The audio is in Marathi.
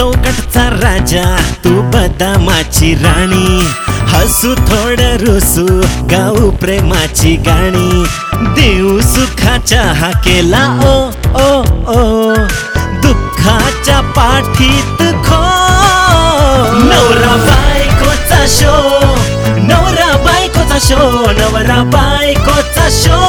चौकटचा राजा तू बदामाची राणी. हसू थोड रुसू गाऊ प्रेमाची गाणी. देऊ सुखाच्या हा केला ओ ओ ओ. दुःखाच्या पाठीत खो. नवरा बायकोचा शो नवरा बायकोचा शो नवरा बायकोचा शो.